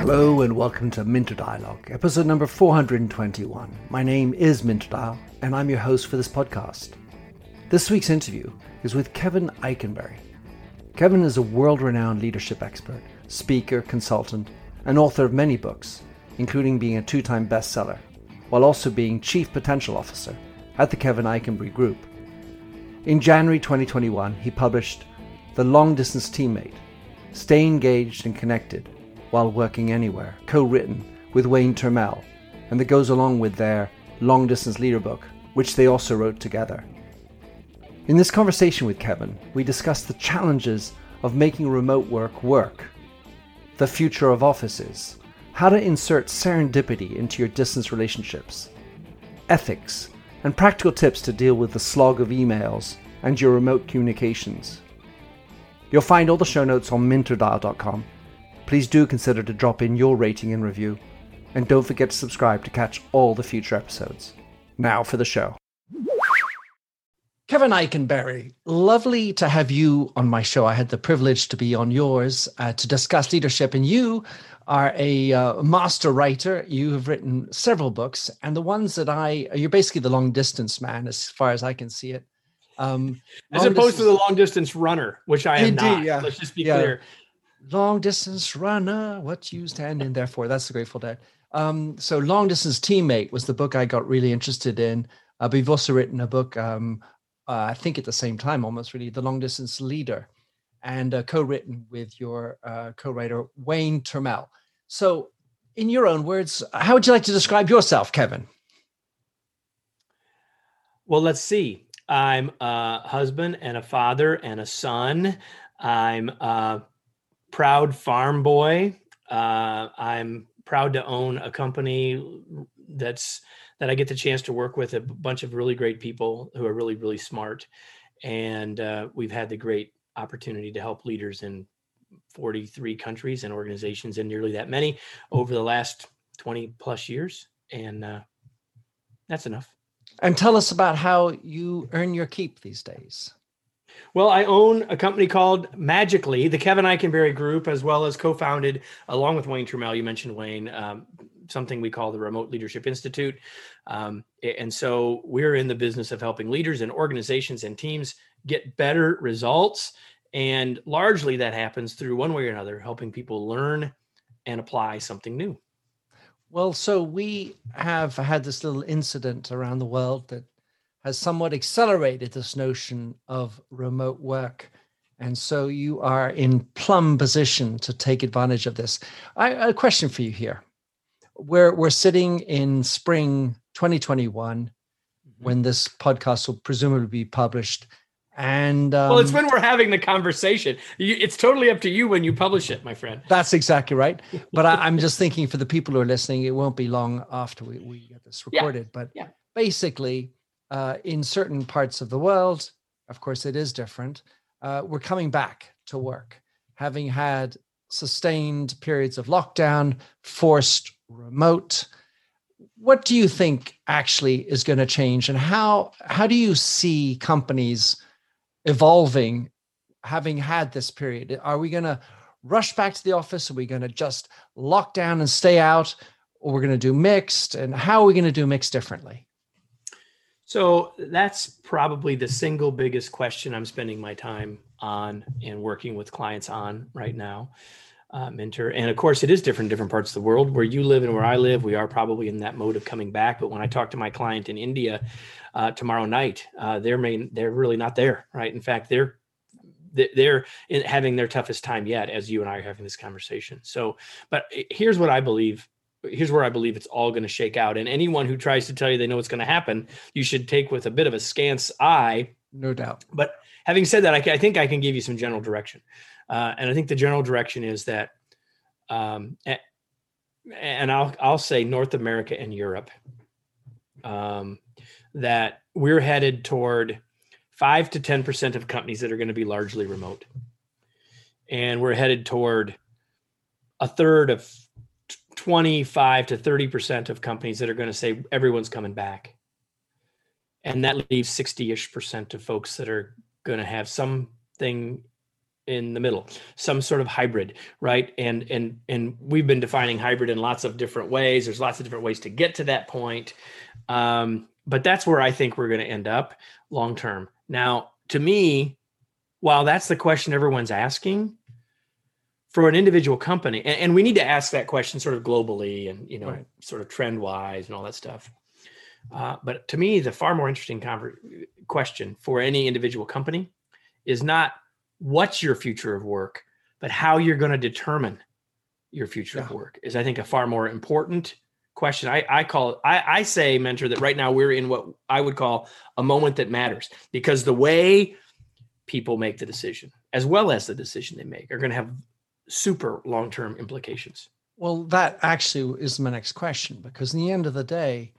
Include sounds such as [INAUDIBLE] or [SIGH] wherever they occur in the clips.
Hello and welcome to Minter Dialogue, episode number 421. My name is Minter Dial, and I'm your host for this podcast. This week's interview is with Kevin Eikenberry. Kevin is a world renowned leadership expert, speaker, consultant, and author of many books, including being a two time bestseller, while also being Chief Potential Officer at the Kevin Eikenberry Group. In January 2021, he published The Long Distance Teammate Stay Engaged and Connected While Working Anywhere, co written with Wayne Turmel, and that goes along with their Long Distance Leader book, which they also wrote together. In this conversation with Kevin, we discussed the challenges of making remote work work, the future of offices, how to insert serendipity into your distance relationships, ethics, and practical tips to deal with the slog of emails and your remote communications. You'll find all the show notes on minterdial.com. Please do consider to drop in your rating and review, and don't forget to subscribe to catch all the future episodes. Now for the show. Kevin Eikenberry, lovely to have you on my show. I had the privilege to be on yours uh, to discuss leadership, and you are a uh, master writer. You have written several books, and the ones that I, you're basically the long distance man, as far as I can see it. Um, as opposed distance, to the long distance runner, which I am indeed, not. Yeah. Let's just be yeah. clear. Long distance runner, what you stand in there for? That's the Grateful Dead. Um, so, Long Distance Teammate was the book I got really interested in. Uh, but you've also written a book um, uh, I think at the same time, almost really, The Long Distance Leader, and uh, co written with your uh, co writer, Wayne Turmel. So, in your own words, how would you like to describe yourself, Kevin? Well, let's see. I'm a husband and a father and a son. I'm a proud farm boy. Uh, I'm proud to own a company that's that I get the chance to work with a bunch of really great people who are really, really smart. And uh, we've had the great opportunity to help leaders in 43 countries and organizations and nearly that many over the last 20 plus years. And uh, that's enough. And tell us about how you earn your keep these days. Well, I own a company called Magically, the Kevin Eikenberry Group, as well as co-founded, along with Wayne Turmel. You mentioned Wayne, um, something we call the Remote Leadership Institute. Um, and so we're in the business of helping leaders and organizations and teams get better results. And largely that happens through one way or another, helping people learn and apply something new. Well, so we have had this little incident around the world that has somewhat accelerated this notion of remote work. And so you are in plumb position to take advantage of this. I, a question for you here we're we're sitting in spring 2021 mm-hmm. when this podcast will presumably be published and um, well it's when we're having the conversation. You, it's totally up to you when you publish it my friend. That's exactly right. [LAUGHS] But I, am just thinking for the people who are listening it won't be long after we, we get this recorded. Yeah. but yeah. basically uh, in certain parts of the world of course it is different uh, we're coming back to work having had sustained periods of lockdown forced remote. What do you think actually is going to change? And how how do you see companies evolving having had this period are we going to rush back to the office are we going to just lock down and stay out or we're going to do mixed and how are we going to do mixed differently so that's probably the single biggest question i'm spending my time on and working with clients on right now uh, Minter. And of course, it is different in different parts of the world. Where you live and where I live, we are probably in that mode of coming back. But when I talk to my client in India uh, tomorrow night, uh, they're main, they're really not there, right? In fact, they're they're having their toughest time yet, as you and I are having this conversation. So, but here's what I believe. Here's where I believe it's all going to shake out. And anyone who tries to tell you they know what's going to happen, you should take with a bit of a scant eye. No doubt. But having said that, I, I think I can give you some general direction. Uh, and I think the general direction is that, um, and I'll I'll say North America and Europe, um, that we're headed toward five to ten percent of companies that are going to be largely remote, and we're headed toward a third of 25 to 30 percent of companies that are going to say everyone's coming back. And that leaves 60ish percent of folks that are going to have something in the middle some sort of hybrid right? And and and we've been defining hybrid in lots of different ways. There's lots of different ways to get to that point. Um, but that's where i think we're going to end up long term now to me while that's the question everyone's asking for an individual company and, and we need to ask that question sort of globally and you know right. sort of trend wise and all that stuff uh, but to me the far more interesting conver- question for any individual company is not what's your future of work, but how you're going to determine your future yeah. of work is, I think, a far more important question. I, I call it, I, I say, Minter, that right now we're in what I would call a moment that matters because the way people make the decision, as well as the decision they make, are going to have super long term implications. Well, that actually is my next question because in the end of the day,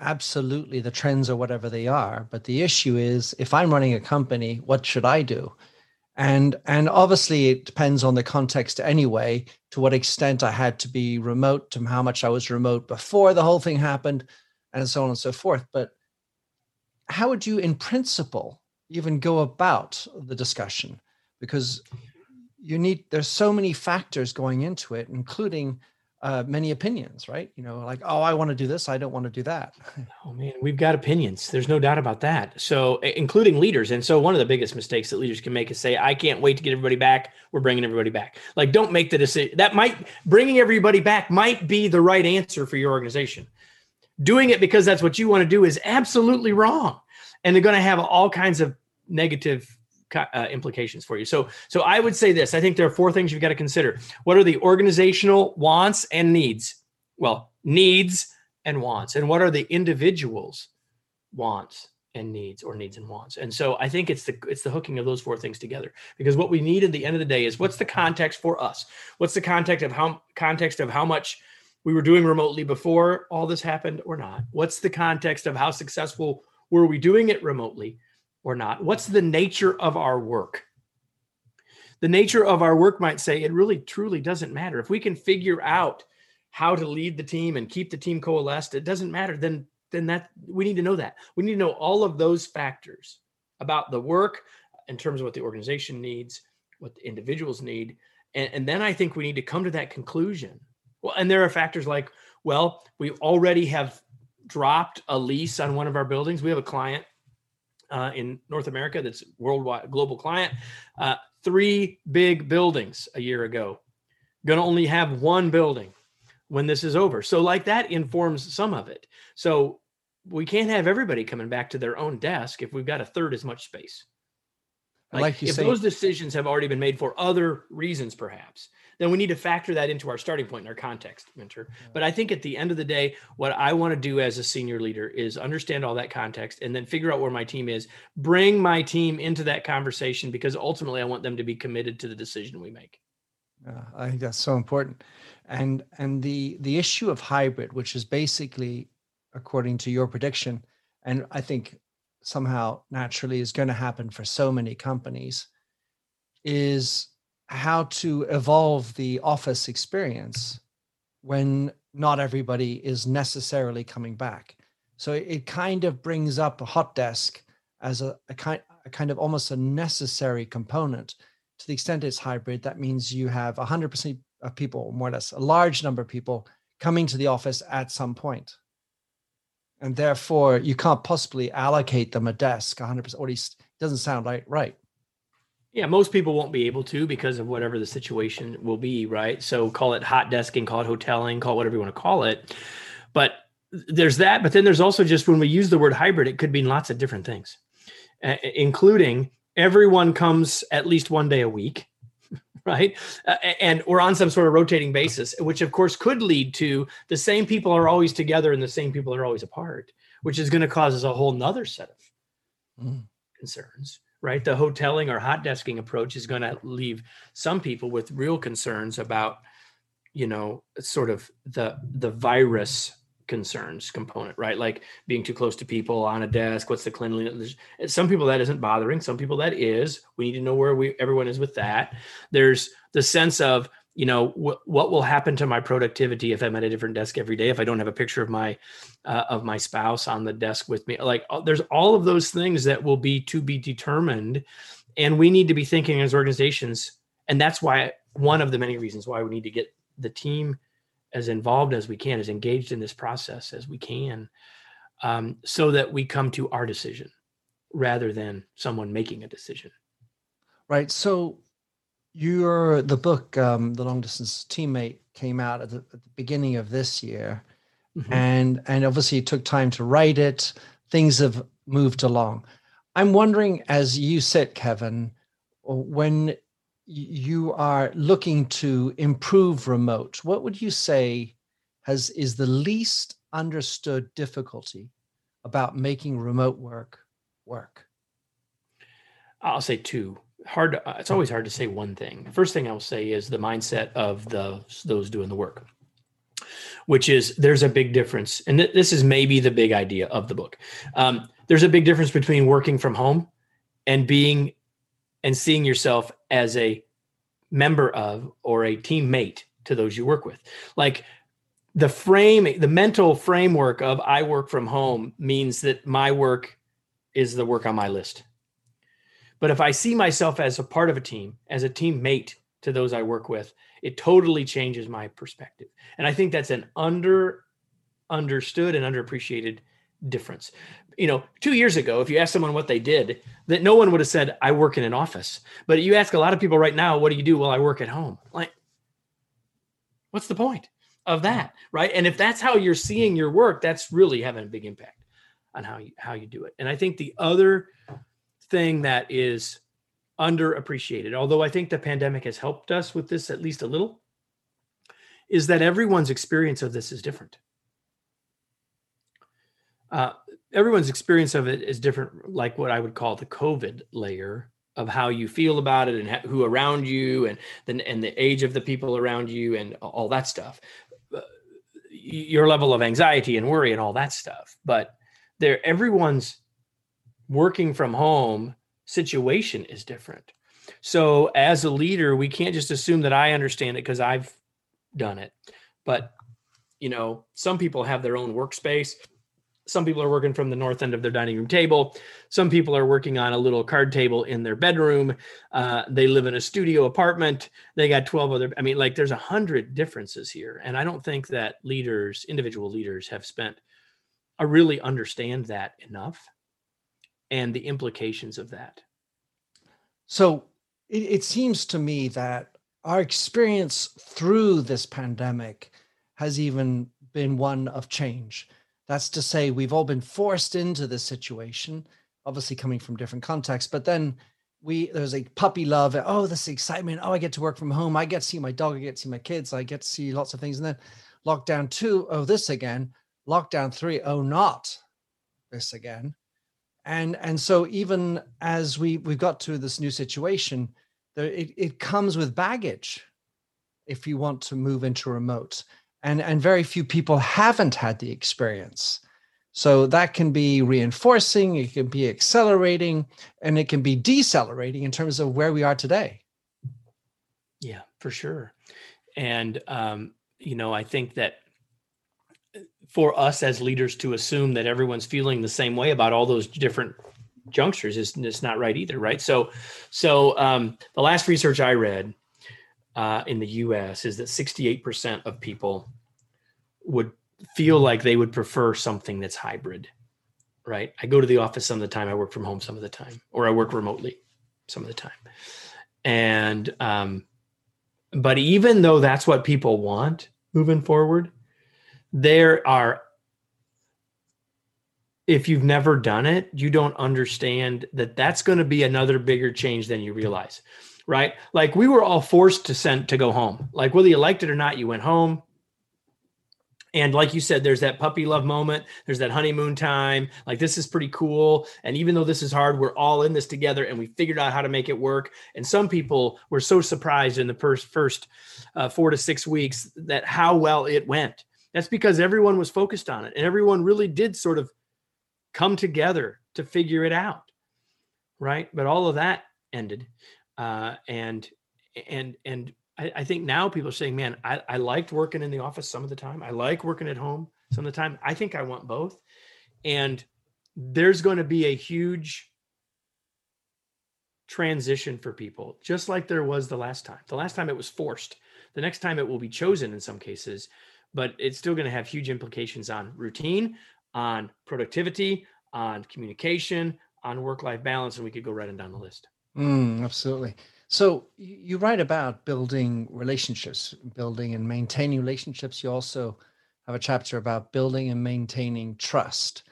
absolutely the trends are whatever they are. But the issue is if I'm running a company, what should I do? And and obviously it depends on the context anyway to what extent i had to be remote to how much i was remote before the whole thing happened and so on and so forth. But how would you in principle even go about the discussion? Because you need there's so many factors going into it including uh, many opinions, right? You know, like, oh, I want to do this, I don't want to do that. [LAUGHS] Oh man, we've got opinions. There's no doubt about that. So, including leaders. And so, one of the biggest mistakes that leaders can make is say, I can't wait to get everybody back. We're bringing everybody back. Like, don't make the decision. That might bringing everybody back might be the right answer for your organization. Doing it because that's what you want to do is absolutely wrong. And they're going to have all kinds of negative uh, implications for you. So, so I would say this. I think there are four things you've got to consider. What are the organizational wants and needs? Well, needs and wants, and what are the individuals' wants and needs, or needs and wants? And so, I think it's the it's the hooking of those four things together. Because what we need at the end of the day is what's the context for us? What's the context of how context of how much we were doing remotely before all this happened, or not? What's the context of how successful were we doing it remotely? Or not? What's the nature of our work? The nature of our work might say it really truly doesn't matter. If we can figure out how to lead the team and keep the team coalesced, it doesn't matter. Then then that we need to know that. We need to know all of those factors about the work in terms of what the organization needs, what the individuals need. And, and then I think we need to come to that conclusion. Well, and there are factors like, well, we already have dropped a lease on one of our buildings. We have a client uh, in North America that's worldwide global client. Uh, three big buildings a year ago. Going to only have one building when this is over. So like that informs some of it. So we can't have everybody coming back to their own desk if we've got a third as much space. Like, like if say, those decisions have already been made for other reasons, perhaps, then we need to factor that into our starting point in our context, Minter. But I think at the end of the day, what I want to do as a senior leader is understand all that context and then figure out where my team is, bring my team into that conversation because ultimately I want them to be committed to the decision we make. Uh, I think that's so important. And and the the issue of hybrid, which is basically according to your prediction, and I think somehow naturally is going to happen for so many companies, is how to evolve the office experience when not everybody is necessarily coming back. So it, kind of brings up a hot desk as a, a, kind, a kind of almost a necessary component. To the extent it's hybrid, that means you have 100% of people, more or less, a large number of people coming to the office at some point. And therefore, you can't possibly allocate them a desk 100%, or at least doesn't sound right. right. Yeah, most people won't be able to because of whatever the situation will be, right? So call it hot desking, call it hoteling, call it whatever you want to call it. But there's that. But then there's also just when we use the word hybrid, it could mean lots of different things, including everyone comes at least one day a week, right? Uh, and we're on some sort of rotating basis, which of course could lead to the same people are always together and the same people are always apart, which is going to cause us a whole nother set of mm. concerns right? The hoteling or hot desking approach is going to leave some people with real concerns about, you know, sort of the the virus concerns component, right? Like being too close to people on a desk. What's the cleanliness? Some people that isn't bothering. Some people that is. We need to know where we everyone is with that. There's the sense of you know wh- what will happen to my productivity if i'm at a different desk every day if i don't have a picture of my uh, of my spouse on the desk with me like uh, there's all of those things that will be to be determined and we need to be thinking as organizations, and that's why one of the many reasons why we need to get the team as involved as we can, as engaged in this process as we can, um, so that we come to our decision rather than someone making a decision. Right. So your the book, um, The Long Distance Teammate, came out at the, at the beginning of this year, mm-hmm. and and obviously it took time to write it. Things have moved along. I'm wondering, as you said, Kevin, when you are looking to improve remote, what would you say has is the least understood difficulty about making remote work work? I'll say two. Hard. It's always hard to say one thing. First thing I'll say is the mindset of the those doing the work, which is there's a big difference, and th- this is maybe the big idea of the book. Um, there's a big difference between working from home and being and seeing yourself as a member of or a teammate to those you work with. Like the frame, the mental framework of I work from home means that my work is the work on my list. But if I see myself as a part of a team, as a teammate to those I work with, it totally changes my perspective. And I think that's an under understood and underappreciated difference you know, two years ago, if you asked someone what they did, that no one would have said, I work in an office. But you ask a lot of people right now, what do you do? Well, I work at home. Like, what's the point of that? Right. And if that's how you're seeing your work, that's really having a big impact on how you how you do it. And I think the other thing that is underappreciated, although I think the pandemic has helped us with this at least a little, is that everyone's experience of this is different. Uh, everyone's experience of it is different like what i would call the covid layer of how you feel about it and who around you and then and the age of the people around you and all that stuff. Uh, your level of anxiety and worry and all that stuff. But there everyone's working from home situation is different. So as a leader we can't just assume that i understand it because i've done it. But you know some people have their own workspace some people are working from the north end of their dining room table. Some people are working on a little card table in their bedroom. Uh, they live in a studio apartment. They got 12 other i mean like there's a hundred differences here. And i don't think that leaders individual leaders have spent I really understand that enough and the implications of that. So it, it seems to me that our experience through this pandemic has even been one of change that's to say, we've all been forced into this situation, obviously coming from different contexts, but then we there's a puppy love. Oh, this excitement. Oh, I get to work from home. I get to see my dog. I get to see my kids. I get to see lots of things. And then lockdown two, oh, this again. Lockdown three, oh, not this again. And and so even as we we've got to this new situation, there it, it comes with baggage if you want to move into remote and and very few people haven't had the experience. So that can be reinforcing it can be accelerating and it can be decelerating in terms of where we are today. Yeah for sure. And um, you know i think that for us as leaders to assume that everyone's feeling the same way about all those different junctures is, is not right either right? So so um, the last research i read uh, in the us is that 68% of people would feel like they would prefer something that's hybrid, right? I go to the office some of the time, I work from home some of the time, or I work remotely some of the time. And, um, but even though that's what people want moving forward, there are, if you've never done it, you don't understand that that's going to be another bigger change than you realize, right? Like we were all forced to send to go home. Like whether you liked it or not, you went home. And like you said there's that puppy love moment. There's that honeymoon time. Like this is pretty cool. And even though this is hard we're all in this together and we figured out how to make it work. And some people were so surprised in the first first uh, four to six weeks that how well it went. That's because everyone was focused on it and everyone really did sort of come together to figure it out right? But all of that ended uh, and and and I, I, think now people are saying, man, I, I liked working in the office some of the time. I like working at home some of the time. I think I want both. And there's going to be a huge transition for people, just like there was the last time. The last time it was forced. The next time it will be chosen in some cases, but it's still going to have huge implications on routine, on productivity, on communication, on work life balance. And we could go right on down the list. Mm, absolutely. So you write about building relationships, building and maintaining relationships. You also have a chapter about building and maintaining trust.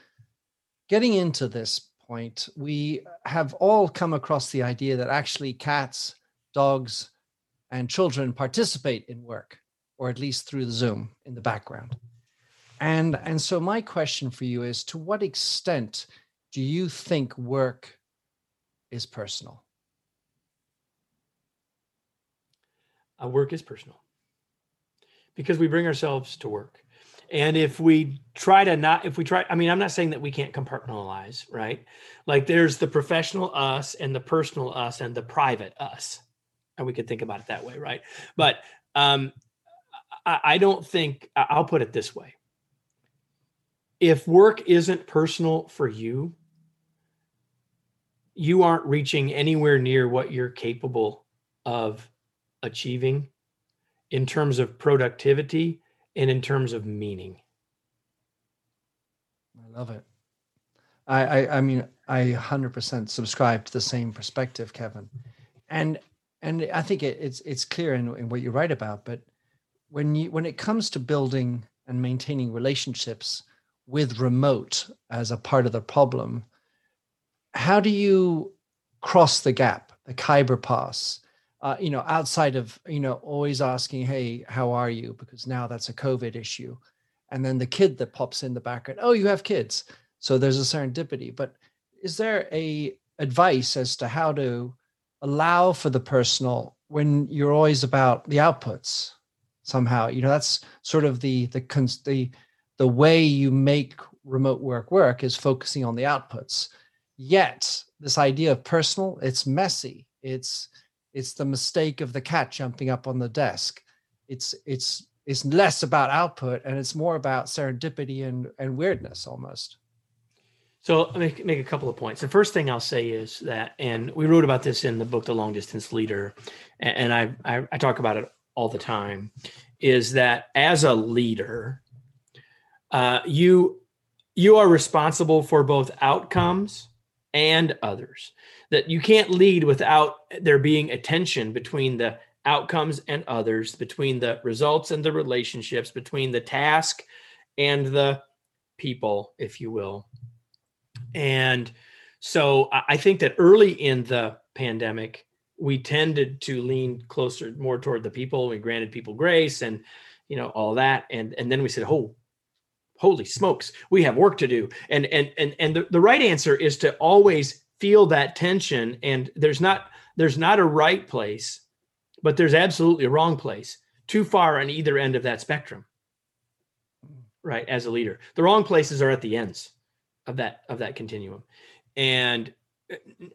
Getting into this point, we have all come across the idea that actually cats, dogs, and children participate in work, or at least through the Zoom in the background. And, and so my question for you is to what extent do you think work is personal? Uh, work is personal because we bring ourselves to work. And if we try to not, if we try, I mean, I'm not saying that we can't compartmentalize, right? Like there's the professional us and the personal us and the private us. And we could think about it that way, right? But um, I, I don't think, I'll put it this way if work isn't personal for you, you aren't reaching anywhere near what you're capable of achieving in terms of productivity and in terms of meaning. I love it. I, I, I mean, I 100% subscribe to the same perspective, Kevin. And and I think it, it's it's clear in, in what you write about. But when you when it comes to building and maintaining relationships with remote as a part of the problem, how do you cross the gap, the Khyber Pass? Uh, you know, outside of, you know, always asking, hey, how are you? Because now that's a COVID issue. And then the kid that pops in the background, oh, you have kids. So there's a serendipity. But is there a advice as to how to allow for the personal when you're always about the outputs somehow? You know, that's sort of the the the the way you make remote work work is focusing on the outputs. Yet this idea of personal, it's messy. It's it's the mistake of the cat jumping up on the desk it's it's it's less about output and it's more about serendipity and and weirdness almost so let me make a couple of points. The first thing I'll say is that, and we wrote about this in the book, The Long Distance Leader, and I, I, I talk about it all the time, is that as a leader, uh, you you are responsible for both outcomes and others. That you can't lead without there being a tension between the outcomes and others, between the results and the relationships, between the task and the people, if you will. And so I think that early in the pandemic, we tended to lean closer, more toward the people. We granted people grace and, you know, all that. And, and then we said, oh, holy smokes we have work to do. And and and and the, the right answer is to always feel that tension. And there's not there's not a right place but there's absolutely a wrong place too far on either end of that spectrum. Right as a leader. The wrong places are at the ends of that of that continuum. And,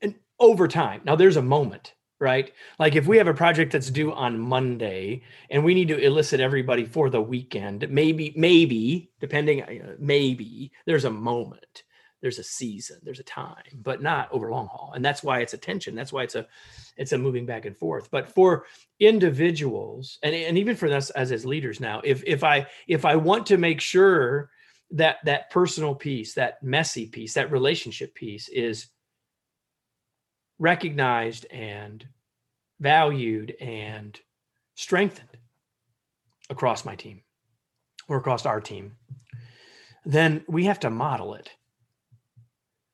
and over time now there's a moment right? Like if we have a project that's due on Monday and we need to elicit everybody for the weekend, maybe, maybe, depending, uh, maybe there's a moment, there's a season, there's a time, but not over long haul. And that's why it's a tension. That's why it's a, it's a moving back and forth. But for individuals and, and even for us as, as leaders now, if, if I, if I want to make sure that that personal piece, that messy piece, that relationship piece is recognized and valued and strengthened across my team or across our team, then we have to model it.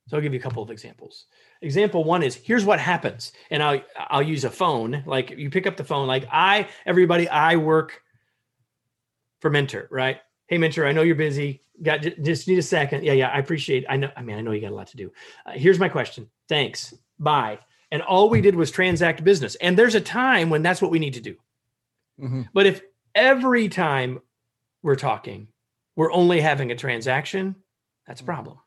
So I'll give you a couple of examples. Example one is here's what happens, and I'll I'll use a phone. Like you pick up the phone, like I everybody I work for Minter, right? Hey Minter, I know you're busy. Got just need a second. Yeah, yeah, I appreciate. I know. I mean, I know you got a lot to do. Uh, here's my question. Thanks. Bye. And all we did was transact business. And there's a time when that's what we need to do. Mm-hmm. But if every time we're talking, we're only having a transaction, that's a mm-hmm. problem.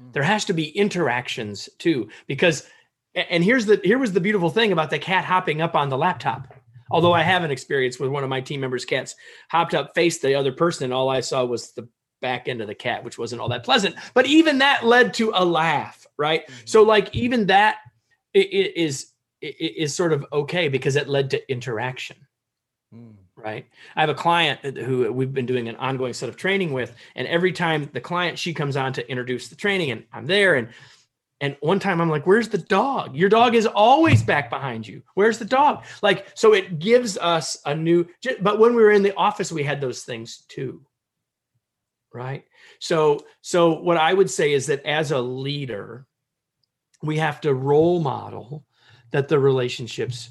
Mm-hmm. There has to be interactions too, because and here's the here was the beautiful thing about the cat hopping up on the laptop. Although I have an experience with one of my team members' cats hopped up, faced the other person, and all I saw was the back of the cat, which wasn't all that pleasant. But even that led to a laugh, right? Mm-hmm. So, like, even that is is sort of okay because it led to interaction. Mm. Right. I have a client who we've been doing an ongoing set of training with, and every time the client she comes on to introduce the training, and I'm there, and and one time I'm like, "Where's the dog? Your dog is always back behind you. Where's the dog?" Like, so it gives us a new. But when we were in the office, we had those things too. Right. So, so what I would say is that as a leader, we have to role model that the relationships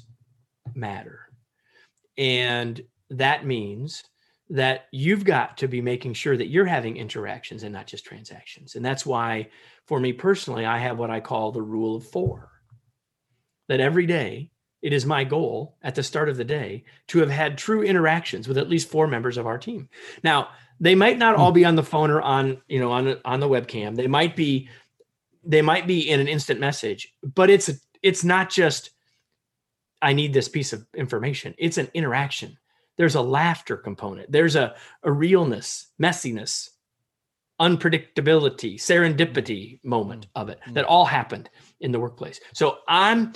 matter. And that means that you've got to be making sure that you're having interactions and not just transactions. And that's why, for me personally, I have what I call the rule of four that every day it is my goal at the start of the day to have had true interactions with at least four members of our team. Now, they might not all be on the phone or on, you know, on on the webcam. They might be they might be in an instant message, but it's a, it's not just I need this piece of information. It's an interaction. There's a laughter component. There's a, a realness, messiness, unpredictability, serendipity mm-hmm. moment of it mm-hmm. that all happened in the workplace. So I'm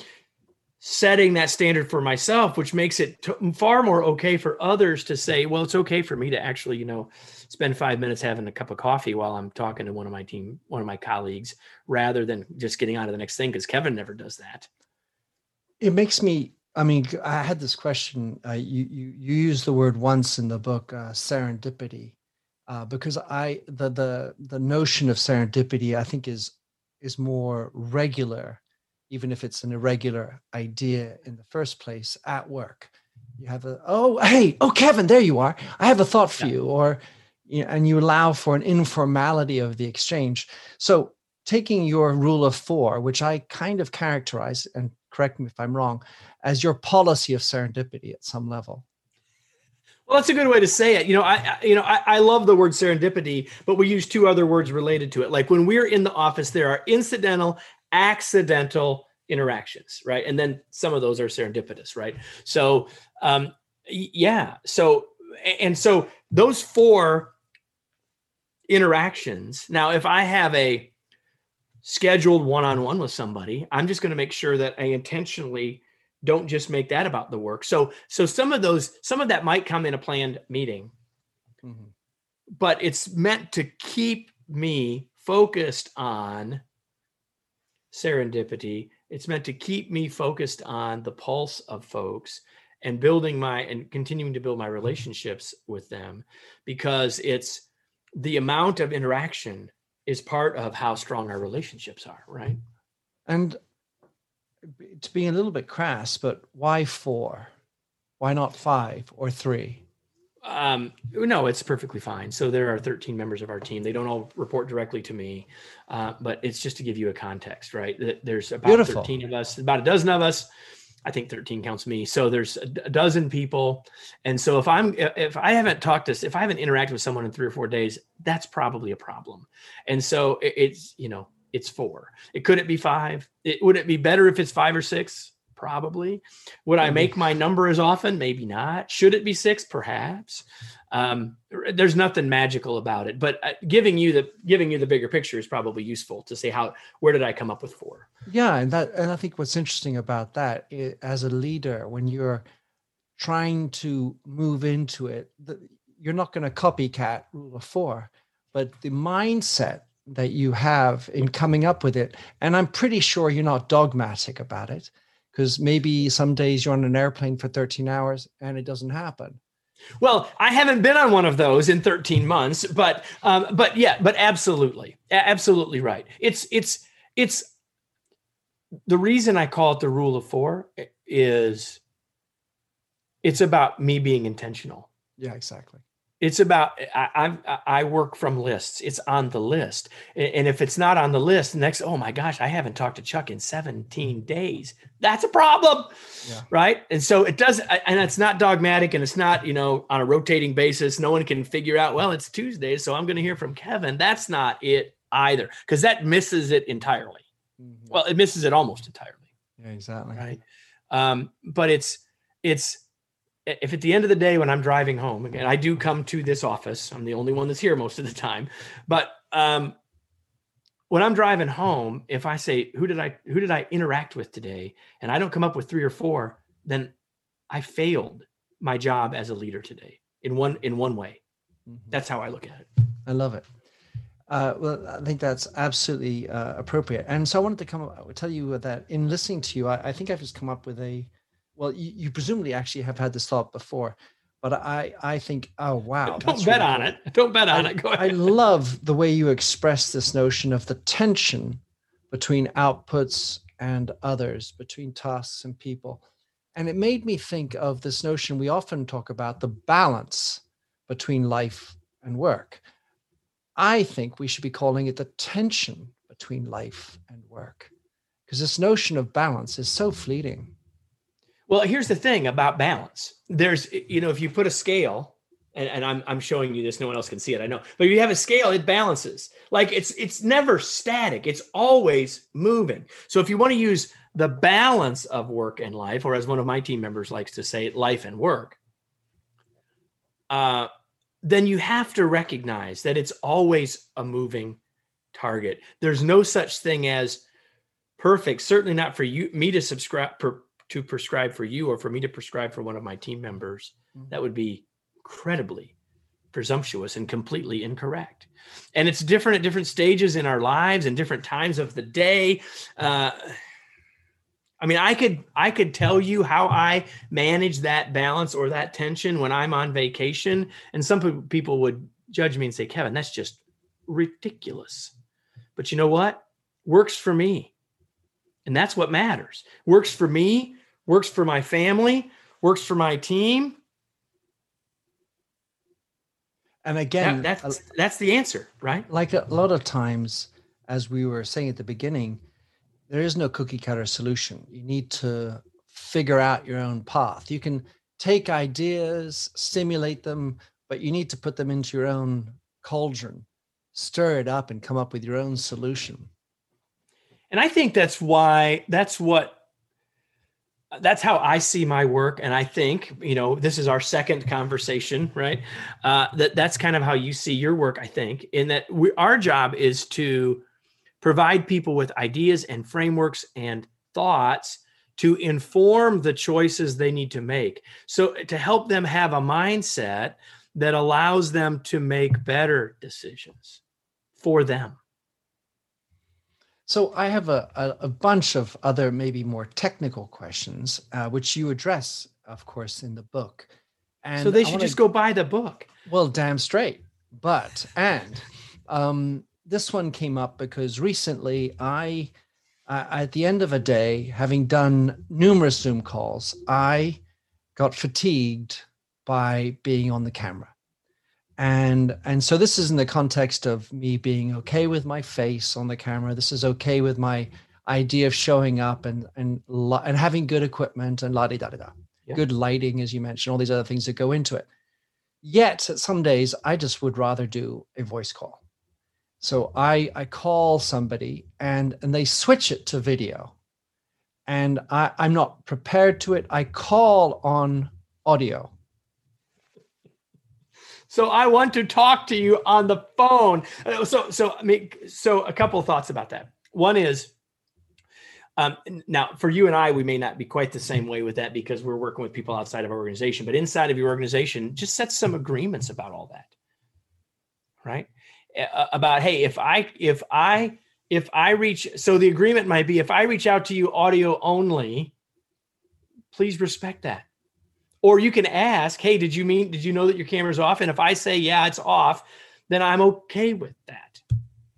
setting that standard for myself, which makes it t- far more okay for others to say, well, it's okay for me to actually, you know, spend five minutes having a cup of coffee while I'm talking to one of my team, one of my colleagues, rather than just getting on to the next thing. Cause Kevin never does that. It makes me, I mean, I had this question. Uh, you, you, you use the word once in the book, uh, serendipity, uh, because I, the, the, the notion of serendipity, I think is, is more regular even if it's an irregular idea in the first place at work you have a oh hey oh kevin there you are i have a thought for yeah. you or you know, and you allow for an informality of the exchange so taking your rule of four which i kind of characterize and correct me if i'm wrong as your policy of serendipity at some level well, that's a good way to say it. You know, I, you know, I, I, love the word serendipity, but we use two other words related to it. Like when we're in the office, there are incidental accidental interactions, right? And then some of those are serendipitous, right? So, um, yeah. So, and so those four interactions. Now, if I have a scheduled one-on-one with somebody, I'm just going to make sure that I intentionally don't just make that about the work. So, so some of those, some of that might come in a planned meeting, mm-hmm. but it's meant to keep me focused on serendipity. It's meant to keep me focused on the pulse of folks and building my and continuing to build my mm-hmm. relationships with them because it's the amount of interaction is part of how strong our relationships are, right? And to be a little bit crass, but why four? Why not five or three? Um, no, it's perfectly fine. So there are 13 members of our team. They don't all report directly to me, uh, but it's just to give you a context, right? There's about Beautiful. 13 of us, about a dozen of us. I think 13 counts me. So there's a dozen people. And so if I'm, if I haven't talked to, if I haven't interacted with someone in three or four days, that's probably a problem. And so it's, you know, it's four. It could it be five? It, would it be better if it's five or six? Probably. Would I make my number as often? Maybe not. Should it be six? Perhaps. Um, there's nothing magical about it, but uh, giving you the giving you the bigger picture is probably useful to say how where did I come up with four? Yeah, and that and I think what's interesting about that is, as a leader, when you're trying to move into it, the, you're not going to copycat rule of four, but the mindset that you have in coming up with it, and I'm pretty sure you're not dogmatic about it because maybe some days you're on an airplane for 13 hours and it doesn't happen. Well i haven't been on one of those in 13 months but um, but yeah but absolutely absolutely right. It's it's it's the reason i call it the rule of four is it's about me being intentional. Yeah exactly it's about I, I, I work from lists. It's on the list, and if it's not on the list, next oh my gosh, I haven't talked to Chuck in 17 days. That's a problem, yeah. right? And so it does, and it's not dogmatic, and it's not you know on a rotating basis. No one can figure out. Well, it's Tuesday, so I'm going to hear from Kevin. That's not it either, because that misses it entirely. Mm-hmm. Well, it misses it almost entirely. Yeah, exactly. Right. Um, but it's it's if at the end of the day when i'm driving home and i do come to this office i'm the only one that's here most of the time but um, when I'm driving home, if I say who did I who did I interact with today, and I don't come up with three or four, then I failed my job as a leader today in one in one way. Mm-hmm. That's how I look at it. I love it. Uh, well, I think that's absolutely uh, appropriate. And so I wanted to come up, tell you that in listening to you, I, I think I've just come up with a, well, you, you, presumably actually have had this thought before, but I, I think, oh, wow. Don't bet really on cool. it. Don't bet on I, it. Go ahead. I love the way you express this notion of the tension between outputs and others, between tasks and people. And it made me think of this notion we often talk about the balance between life and work I think we should be calling it the tension between life and work because this notion of balance is so fleeting. Well, here's the thing about balance. There's, you know, if you put a scale, and, and I'm I'm showing you this, no one else can see it, I know. But if you have a scale, it balances. Like it's it's never static, it's always moving. So if you want to use the balance of work and life, or as one of my team members likes to say, life and work, uh, then you have to recognize that it's always a moving target. There's no such thing as perfect, certainly not for you me to subscribe per, to prescribe for you or for me to prescribe for one of my team members. Mm-hmm. That would be incredibly presumptuous and completely incorrect. And it's different at different stages in our lives and different times of the day. Uh, I mean, I could I could tell you how I manage that balance or that tension when I'm on vacation, and some people would judge me and say, "Kevin, that's just ridiculous." But you know what? Works for me. And that's what matters. Works for me, works for my family, works for my team. And again, that, that's that's the answer, right? Like a lot of times as we were saying at the beginning, there is no cookie cutter solution. You need to figure out your own path. You can take ideas, stimulate them, but you need to put them into your own cauldron, stir it up, and come up with your own solution. And I think that's why, that's what, that's how I see my work. And I think, you know, this is our second conversation, right? Uh, that that's kind of how you see your work, I think, in that we, our job is to, provide people with ideas and frameworks and thoughts to inform the choices they need to make. So, to help them have a mindset that allows them to make better decisions for them. So, I have a, a, a bunch of other, maybe more technical questions, uh, which you address, of course, in the book. And so, they should wanna, just go buy the book. Well, damn straight. But, and, um, this one came up because recently I, uh, at the end of a day, having done numerous Zoom calls, I got fatigued by being on the camera. And and so this is in the context of me being okay with my face on the camera. This is okay with my idea of showing up and and and having good equipment and la di da da da. Yeah. Good lighting, as you mentioned, all these other things that go into it. Yet, some days I just would rather do a voice call so I I call somebody and and they switch it to video, and I I'm not prepared to it. I call on audio. So I want to talk to you on the phone. Uh, so so I mean so a couple thoughts about that. One is um, now, for you and I, we may not be quite the same way with that because we're working with people outside of our organization. But inside of your organization, just set some agreements about all that, right? Uh, about hey if i if i if i reach so the agreement might be if i reach out to you audio only please respect that or you can ask hey did you mean did you know that your camera's off and if i say yeah it's off then i'm okay with that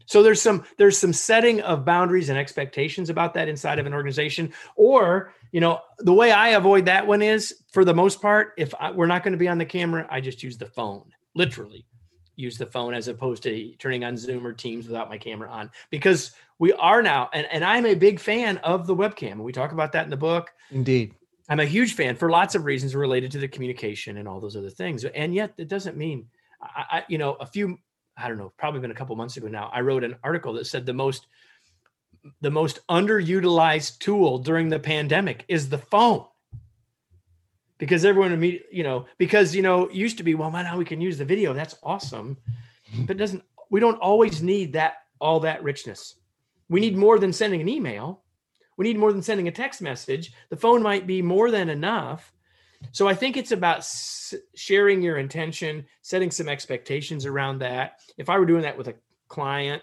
so there's some there's some setting of boundaries and expectations about that inside of an organization or you know the way i avoid that one is for the most part if I, we're not going to be on the camera i just use the phone literally use the phone as opposed to turning on Zoom or Teams without my camera on because we are now, and, and I'm a big fan of the webcam. We talk about that in the book. Indeed. I'm a huge fan for lots of reasons related to the communication and all those other things. And yet it doesn't mean I, I you know, a few, I don't know, probably been a couple months ago now, I wrote an article that said the most the most underutilized tool during the pandemic is the phone because everyone immediately, you know, because you know, used to be, well, now we can use the video. That's awesome, mm-hmm. but doesn't we don't always need that all that richness. We need more than sending an email. We need more than sending a text message. The phone might be more than enough. So I think it's about s- sharing your intention, setting some expectations around that. If I were doing that with a client,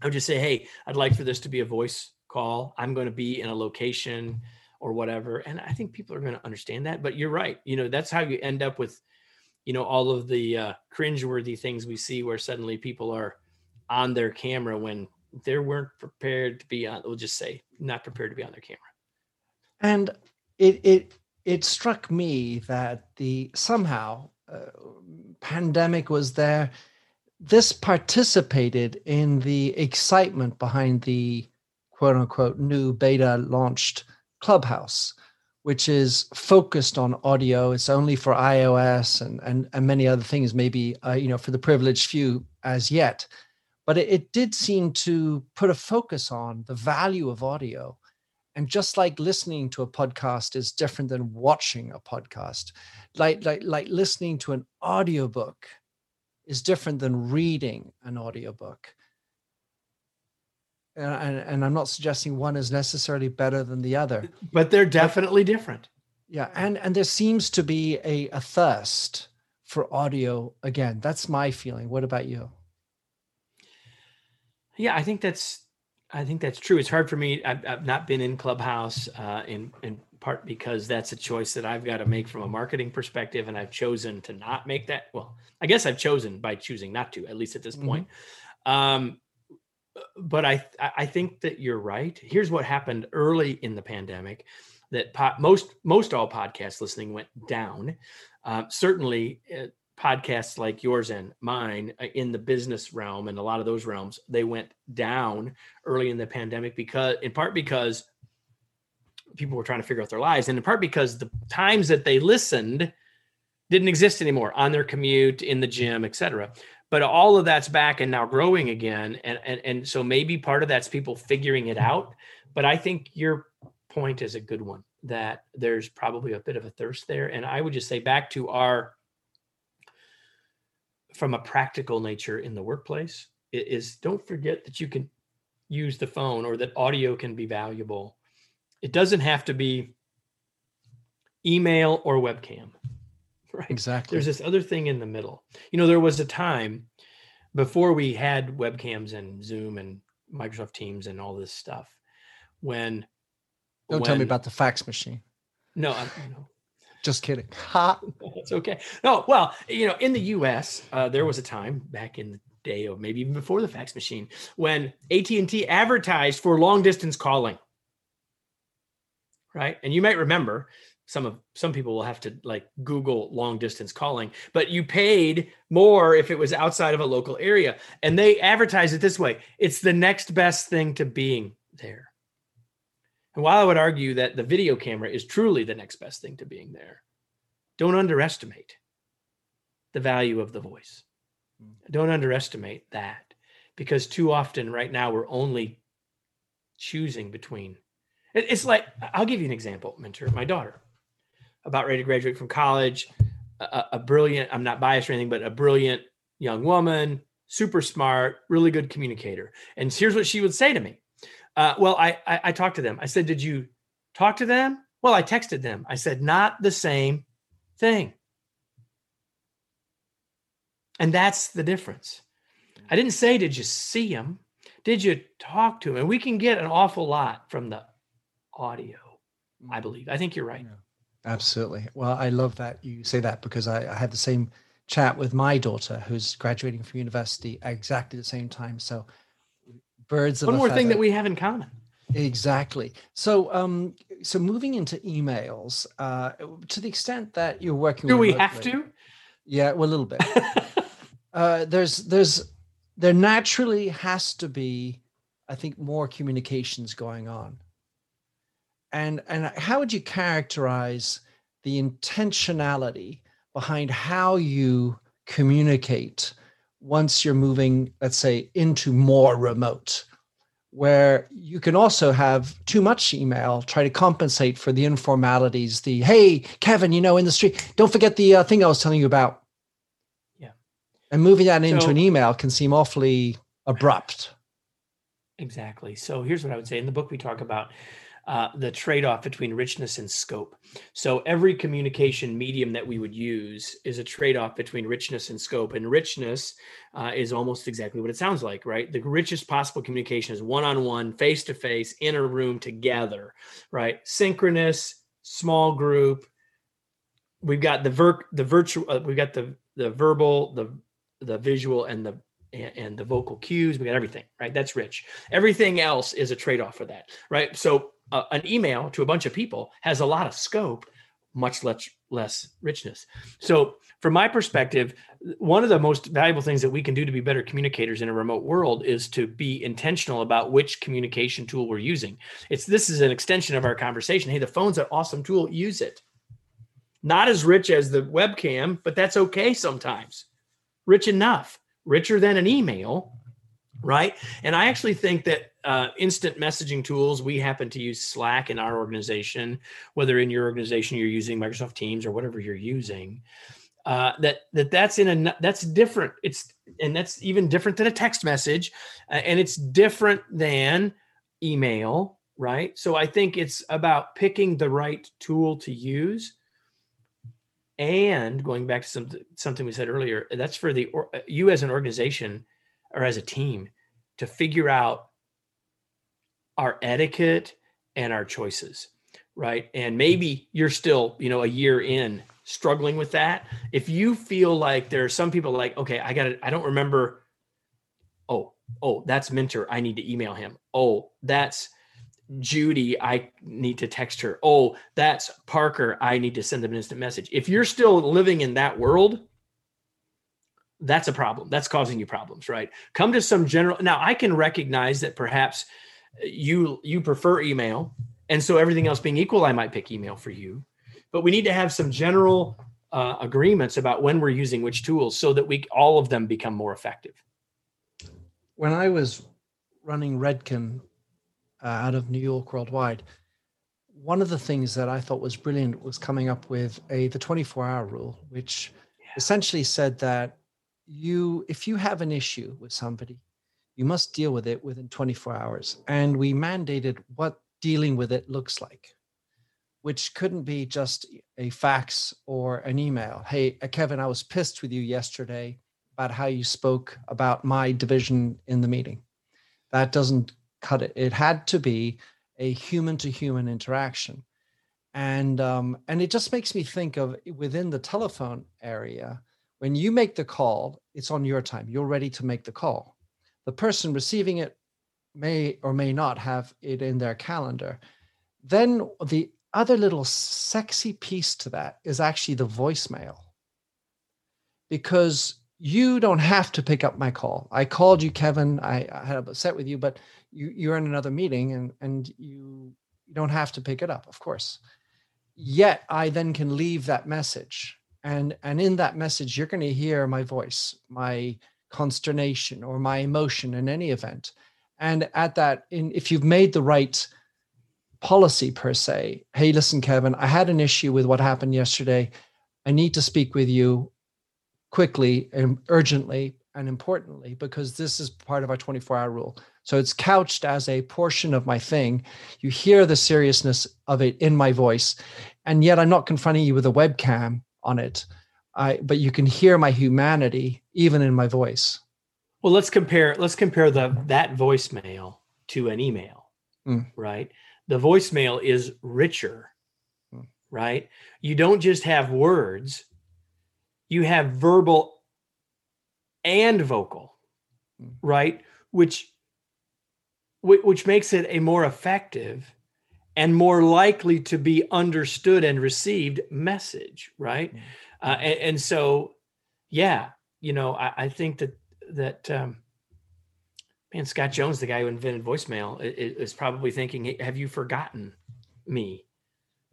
I would just say, "Hey, I'd like for this to be a voice call. I'm going to be in a location or whatever." And I think people are going to understand that. But you're right. You know, that's how you end up with, you know, all of the uh, cringeworthy things we see, where suddenly people are on their camera when they weren't prepared to be on. We'll just say not prepared to be on their camera. And it it it struck me that the somehow uh, pandemic was there this participated in the excitement behind the quote unquote new beta launched clubhouse which is focused on audio it's only for ios and and, and many other things maybe uh, you know for the privileged few as yet but it, it did seem to put a focus on the value of audio. And just like listening to a podcast is different than watching a podcast like like like listening to an audiobook is different than reading an audiobook. And, and, and i'm not suggesting one is necessarily better than the other. But they're definitely but, different. Yeah and and there seems to be a, a thirst for audio again. That's my feeling. What about you yeah i think that's I think that's true. It's hard for me. I've, I've not been in Clubhouse uh, in in part because that's a choice that I've got to make from a marketing perspective, and I've chosen to not make that. Well, I guess I've chosen by choosing not to, at least at this mm-hmm. point. Um, but I I think that you're right. Here's what happened early in the pandemic: that po- most most all podcast listening went down. Uh, certainly, uh, podcasts like yours and mine uh, in the business realm and a lot of those realms they went down early in the pandemic because in part because people were trying to figure out their lives and in part because the times that they listened didn't exist anymore on their commute in the gym etc but all of that's back and now growing again and, and and so maybe part of that's people figuring it out but i think your point is a good one that there's probably a bit of a thirst there. And i would just say back to our from a practical nature in the workplace is don't forget that you can use the phone or that audio can be valuable. It doesn't have to be email or webcam. [LAUGHS] Right. Exactly. There's this other thing in the middle. You know, there was a time before we had webcams and Zoom and Microsoft Teams and all this stuff when Don't when, tell me about the fax machine. No, I, no. Just kidding. [LAUGHS] Ha. Okay. No, well, you know, in the U.S., uh, there was a time back in the day, or maybe even before the fax machine, when AT and T advertised for long distance calling. Right, and you might remember some of some people will have to like Google long distance calling, but you paid more if it was outside of a local area, and they advertise it this way: it's the next best thing to being there. And while I would argue that the video camera is truly the next best thing to being there, don't underestimate the value of the voice. Hmm. Don't underestimate that because too often right now we're only choosing between. It's like, I'll give you an example, Minter. My daughter, about ready to graduate from college, a, a brilliant, I'm not biased or anything, but a brilliant young woman, super smart, really good communicator. And here's what she would say to me uh, well, I, I I talked to them. I said, "Did you talk to them?" Well, I texted them. I said, "Not the same thing." And that's the difference. I didn't say, "Did you see him?" Did you talk to him? And we can get an awful lot from the audio. I mm. believe. I think you're right. Yeah, absolutely. Well, I love that you say that because I, I had the same chat with my daughter who's graduating from university exactly the same time. So birds one more feather. thing that we have in common. Exactly. So um so moving into emails uh to the extent that you're working do we have to? Yeah well a little bit. [LAUGHS] Uh there's there's there naturally has to be i think more communications going on. And and how would you characterize the intentionality behind how you communicate once you're moving, let's say, into more remote, where you can also have too much email, try to compensate for the informalities, the, hey, Kevin, you know, in the street, don't forget the uh, thing I was telling you about. Yeah. And moving that into so, an email can seem awfully abrupt. exactly. So here's what I would say in the book we talk about uh, the trade-off between richness and scope. So every communication medium that we would use is a trade-off between richness and scope. And richness uh, is almost exactly what it sounds like, right? The richest possible communication is one-on-one, face-to-face, in a room together, right? Synchronous, small group. We've got the ver- the virtual. Uh, we've got the the verbal, the the visual, and the and, the vocal cues. We got everything, right? That's rich. Everything else is a trade-off for that, right? So an email to a bunch of people has a lot of scope, much less less richness. So, from my perspective, one of the most valuable things that we can do to be better communicators in a remote world is to be intentional about which communication tool we're using. It's this is an extension of our conversation. Hey, the phone's an awesome tool. Use it. Not as rich as the webcam, but that's okay sometimes. Rich enough, richer than an email, right? And I actually think that uh, instant messaging tools, we happen to use Slack in our organization, whether in your organization you're using Microsoft Teams or whatever you're using. Uh, that that that's in a that's different. It's and that's even different than a text message, uh, and it's different than email, right? So I think it's about picking the right tool to use and going back to some, something we said earlier that's for the or, you as an organization or as a team to figure out our etiquette and our choices right and hmm. maybe you're still you know a year in struggling with that if you feel like there are some people like okay i got it i don't remember oh oh that's Minter. i need to email him oh that's judy i need to text her oh that's parker i need to send them an instant message if you're still living in that world that's a problem. That's causing you problems, right? Come to some general. Now, I can recognize that perhaps you you prefer email, and so everything else being equal, I might pick email for you. But we need to have some general uh, agreements about when we're using which tools, so that we all of them become more effective. When I was running Redken uh, out of New York Worldwide, one of the things that I thought was brilliant was coming up with a the 24 hour rule, which yeah. essentially said that you if you have an issue with somebody you must deal with it within 24 hours. And we mandated what dealing with it looks like which couldn't be just a fax or an email. Hey uh, kevin i was pissed with you yesterday about how you spoke about my division in the meeting. That doesn't cut it. It had to be a human to human interaction. And um, and it just makes me think of within the telephone area when you make the call, it's on your time. You're ready to make the call. The person receiving it may or may not have it in their calendar. Then the other little sexy piece to that is actually the voicemail. Because you don't have to pick up my call. I called you, Kevin. I, I had a set with you, but you, you're in another meeting and, and you, you don't have to pick it up, of course. Yet I then can leave that message and and in that message you're going to hear my voice my consternation or my emotion in any event. And at that in if you've made the right policy per se hey listen kevin i had an issue with what happened yesterday. I need to speak with you quickly and urgently and importantly because this is part of our 24 hour rule. So it's couched as a portion of my thing. You hear the seriousness of it in my voice. And yet i'm not confronting you with a webcam on it. I but you can hear my humanity even in my voice. Well, let's compare let's compare the that voicemail to an email. Mm. Right? The voicemail is richer. Mm. Right? You don't just have words. You have verbal and vocal. Mm. Right? Which which makes it a more effective and more likely to be understood and received message right mm-hmm. Uh, and, and, so yeah you know i, I think that that um, man scott jones the guy who invented voicemail is, is probably thinking have you forgotten me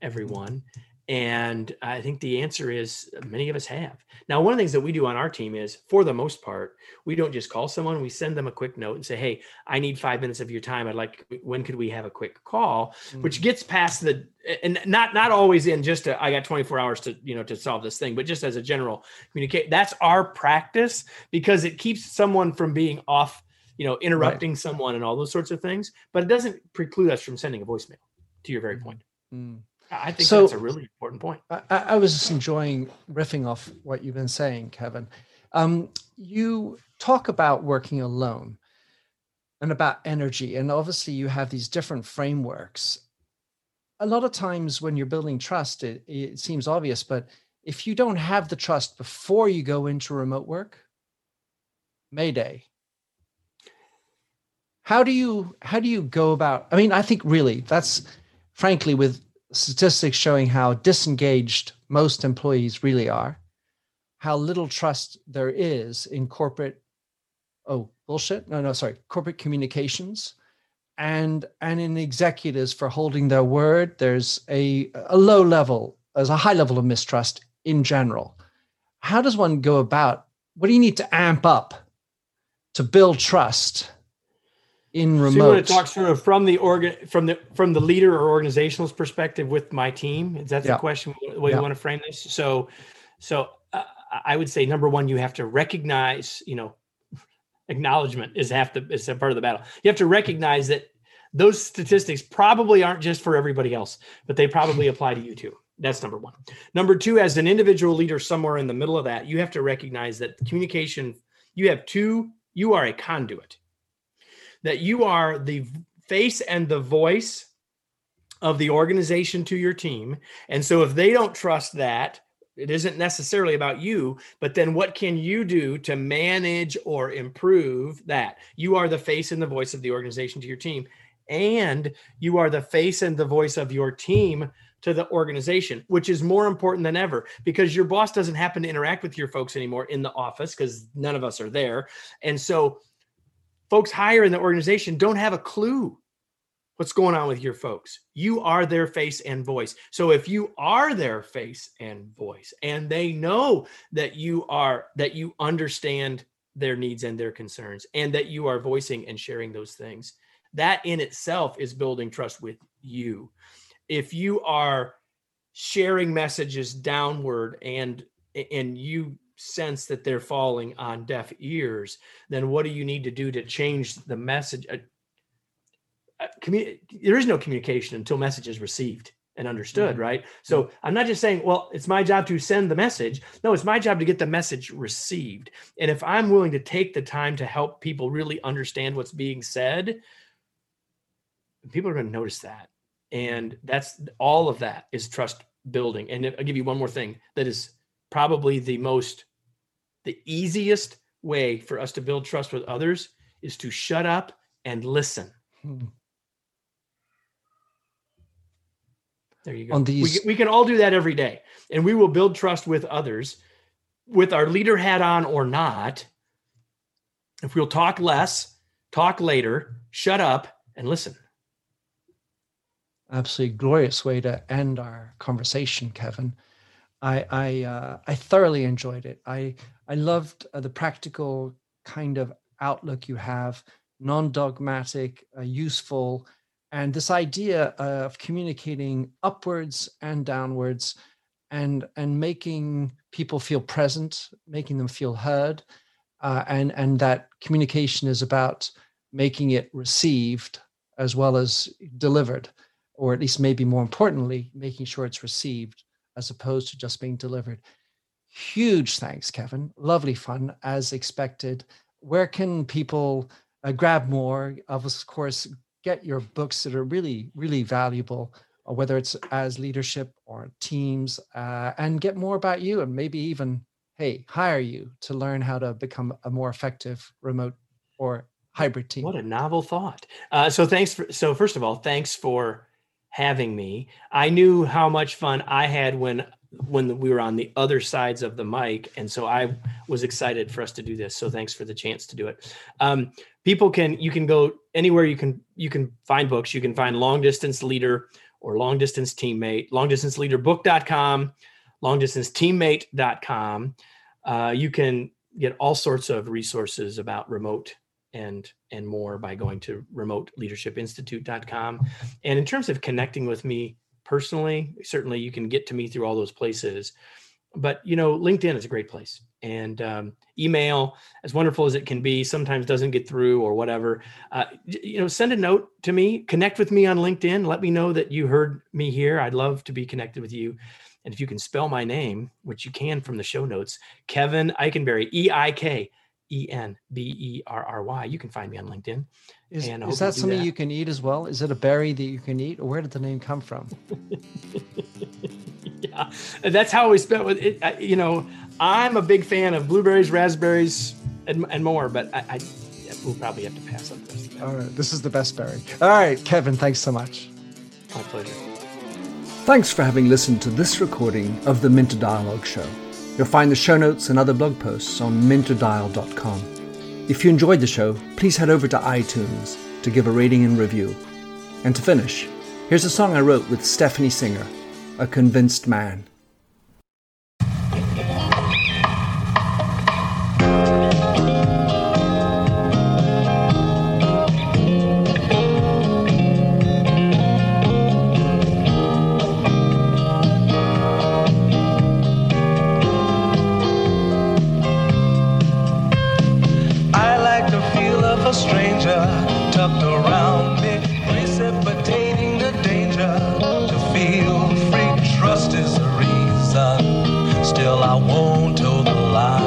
everyone and I think the answer is many of us have. Now, one of the things that we do on our team is, for the most part, we don't just call someone, we send them a quick note and say, Hey, I need five minutes of your time. I'd like, when could we have a quick call? Mm-hmm. Which gets past the, and not, not always in just, a, I got 24 hours to, you know, to solve this thing, but just as a general communicate. That's our practice because it keeps someone from being off you know, interrupting right. someone and all those sorts of things. But it doesn't preclude us from sending a voicemail. To your very mm-hmm. point. Mm. I think so, that's a really important point. I, I, was just enjoying riffing off what you've been saying, Kevin. Um, you talk about working alone and about energy, and obviously you have these different frameworks. A lot of times when you're building trust, it, it seems obvious, but if you don't have the trust before you go into remote work, Mayday. How do you how do you go about? I mean, I think really that's frankly with statistics showing how disengaged most employees really are, how little trust there is in corporate oh bullshit no no sorry corporate communications and and in executives for holding their word there's a a low level there's a high level of mistrust in general. How does one go about? What do you need to amp up to build trust in remote? So you want to talk sort of from the organ from the from the leader or organizational's perspective with my team. Is that the yeah. question? The way yeah. you want to frame this? So, so uh, I would say number one, you have to recognize. You know, acknowledgement is half the is a part of the battle. You have to recognize that those statistics probably aren't just for everybody else, but they probably [LAUGHS] apply to you too. That's number one. Number two, as an individual leader somewhere in the middle of that, you have to recognize that communication, you have two, you are a conduit, that you are the face and the voice of the organization to your team. And so if they don't trust that, it isn't necessarily about you, but then what can you do to manage or improve that? You are the face and the voice of the organization to your team. And you are the face and the voice of your team to the organization, which is more important than ever because your boss doesn't happen to interact with your folks anymore in the office because none of us are there. And so folks higher in the organization don't have a clue what's going on with your folks. You are their face and voice. So if you are their face and voice and they know that you are that you understand their needs and their concerns and that you are voicing and sharing those things, that in itself is building trust with you if you are sharing messages downward and and you sense that they're falling on deaf ears then what do you need to do to change the message uh, uh, commu- there is no communication until message is received and understood mm-hmm. right so mm-hmm. i'm not just saying well it's my job to send the message no it's my job to get the message received and if i'm willing to take the time to help people really understand what's being said people are going to notice that and that's all of that is trust building. And I'll give you one more thing that is probably the most, the easiest way for us to build trust with others is to shut up and listen. Hmm. There you go. On these... we, we can all do that every day, and we will build trust with others with our leader hat on or not. If we'll talk less, talk later, shut up, and listen absolutely glorious way to end our conversation, Kevin. I I uh, I thoroughly enjoyed it. I I loved uh, the practical kind of outlook you have, non-dogmatic, uh, useful, and this idea of communicating upwards and downwards, and and making people feel present, making them feel heard, uh, and and that communication is about making it received as well as delivered or at least maybe more importantly, making sure it's received as opposed to just being delivered. Huge thanks, Kevin. Lovely fun as expected. Where can people uh, grab more? Of course, get your books that are really, really valuable, uh, whether it's as leadership or teams, uh, and get more about you and maybe even, hey, hire you to learn how to become a more effective remote or hybrid team. What a novel thought. Uh, so thanks for, so first of all, thanks for having me. I knew how much fun I had when when we were on the other sides of the mic, and so I was excited for us to do this. So thanks for the chance to do it. Um, people can you can go anywhere you can you can find books. You can find Long Distance Leader or Long Distance Teammate, Long Distance Leader Book.com, Long Distance Teammate.com. Uh, you can get all sorts of resources about remote and and more by going to remoteleadershipinstitute.com. And in terms of connecting with me personally, certainly you can get to me through all those places. but you know, LinkedIn is a great place, and um, email, as wonderful as it can be, sometimes doesn't get through or whatever. Uh, you know, send a note to me, connect with me on LinkedIn. Let me know that you heard me here. I'd love to be connected with you. And if you can spell my name, which you can from the show notes, Kevin Eikenberry, E I K E N B E R R Y. You can find me on LinkedIn. Is, is that something that. you can eat as well? Is it a berry that you can eat, or where did the name come from? [LAUGHS] yeah, that's how we spent with it. You know, I'm a big fan of blueberries, raspberries, and, and more, but I, I we'll probably have to pass on this. All right, this is the best berry. All right, Kevin, thanks so much. My pleasure. Thanks for having listened to this recording of the Minter Dialogue Show. You'll find the show notes and other blog posts on minterdial.com. If you enjoyed the show, please head over to iTunes to give a rating and review. And to finish, here's a song I wrote with Stephanie Singer, A Convinced Man. Still, I won't tell the lie.